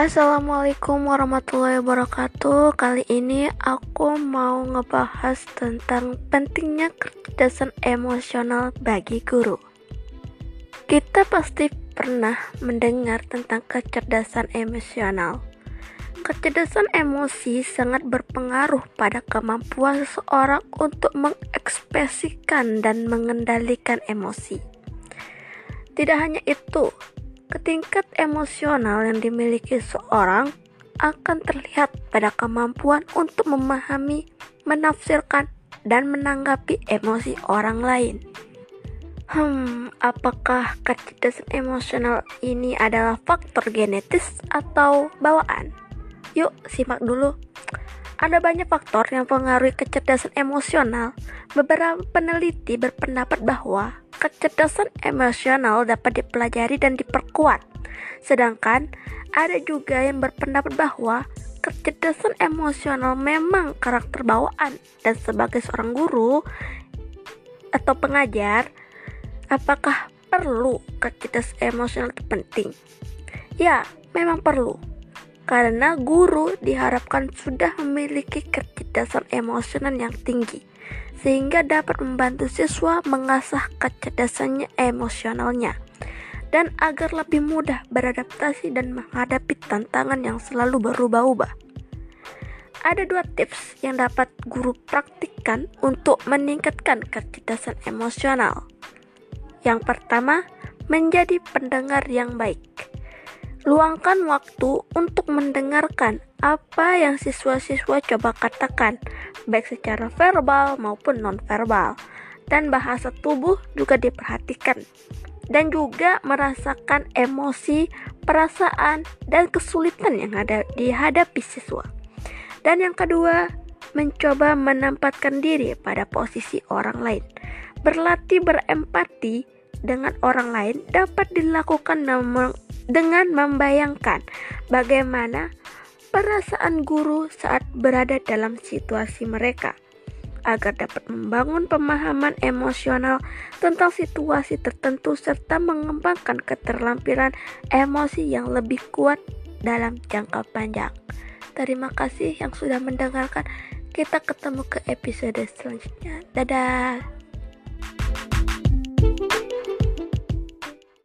Assalamualaikum warahmatullahi wabarakatuh. Kali ini aku mau ngebahas tentang pentingnya kecerdasan emosional bagi guru. Kita pasti pernah mendengar tentang kecerdasan emosional. Kecerdasan emosi sangat berpengaruh pada kemampuan seseorang untuk mengekspresikan dan mengendalikan emosi. Tidak hanya itu, Ketingkat emosional yang dimiliki seorang akan terlihat pada kemampuan untuk memahami, menafsirkan, dan menanggapi emosi orang lain. Hmm, apakah kecerdasan emosional ini adalah faktor genetis atau bawaan? Yuk, simak dulu. Ada banyak faktor yang mempengaruhi kecerdasan emosional. Beberapa peneliti berpendapat bahwa kecerdasan emosional dapat dipelajari dan diperkuat. Sedangkan ada juga yang berpendapat bahwa kecerdasan emosional memang karakter bawaan dan sebagai seorang guru atau pengajar, apakah perlu kecerdasan emosional itu penting? Ya, memang perlu. Karena guru diharapkan sudah memiliki kecerdasan emosional yang tinggi sehingga dapat membantu siswa mengasah kecerdasannya emosionalnya dan agar lebih mudah beradaptasi dan menghadapi tantangan yang selalu berubah-ubah. Ada dua tips yang dapat guru praktikkan untuk meningkatkan kecerdasan emosional. Yang pertama, menjadi pendengar yang baik. Luangkan waktu untuk mendengarkan apa yang siswa-siswa coba katakan, baik secara verbal maupun nonverbal. Dan bahasa tubuh juga diperhatikan. Dan juga merasakan emosi, perasaan, dan kesulitan yang ada dihadapi siswa. Dan yang kedua, mencoba menempatkan diri pada posisi orang lain. Berlatih berempati dengan orang lain dapat dilakukan dengan membayangkan bagaimana perasaan guru saat berada dalam situasi mereka agar dapat membangun pemahaman emosional tentang situasi tertentu serta mengembangkan keterampilan emosi yang lebih kuat dalam jangka panjang. Terima kasih yang sudah mendengarkan. Kita ketemu ke episode selanjutnya. Dadah.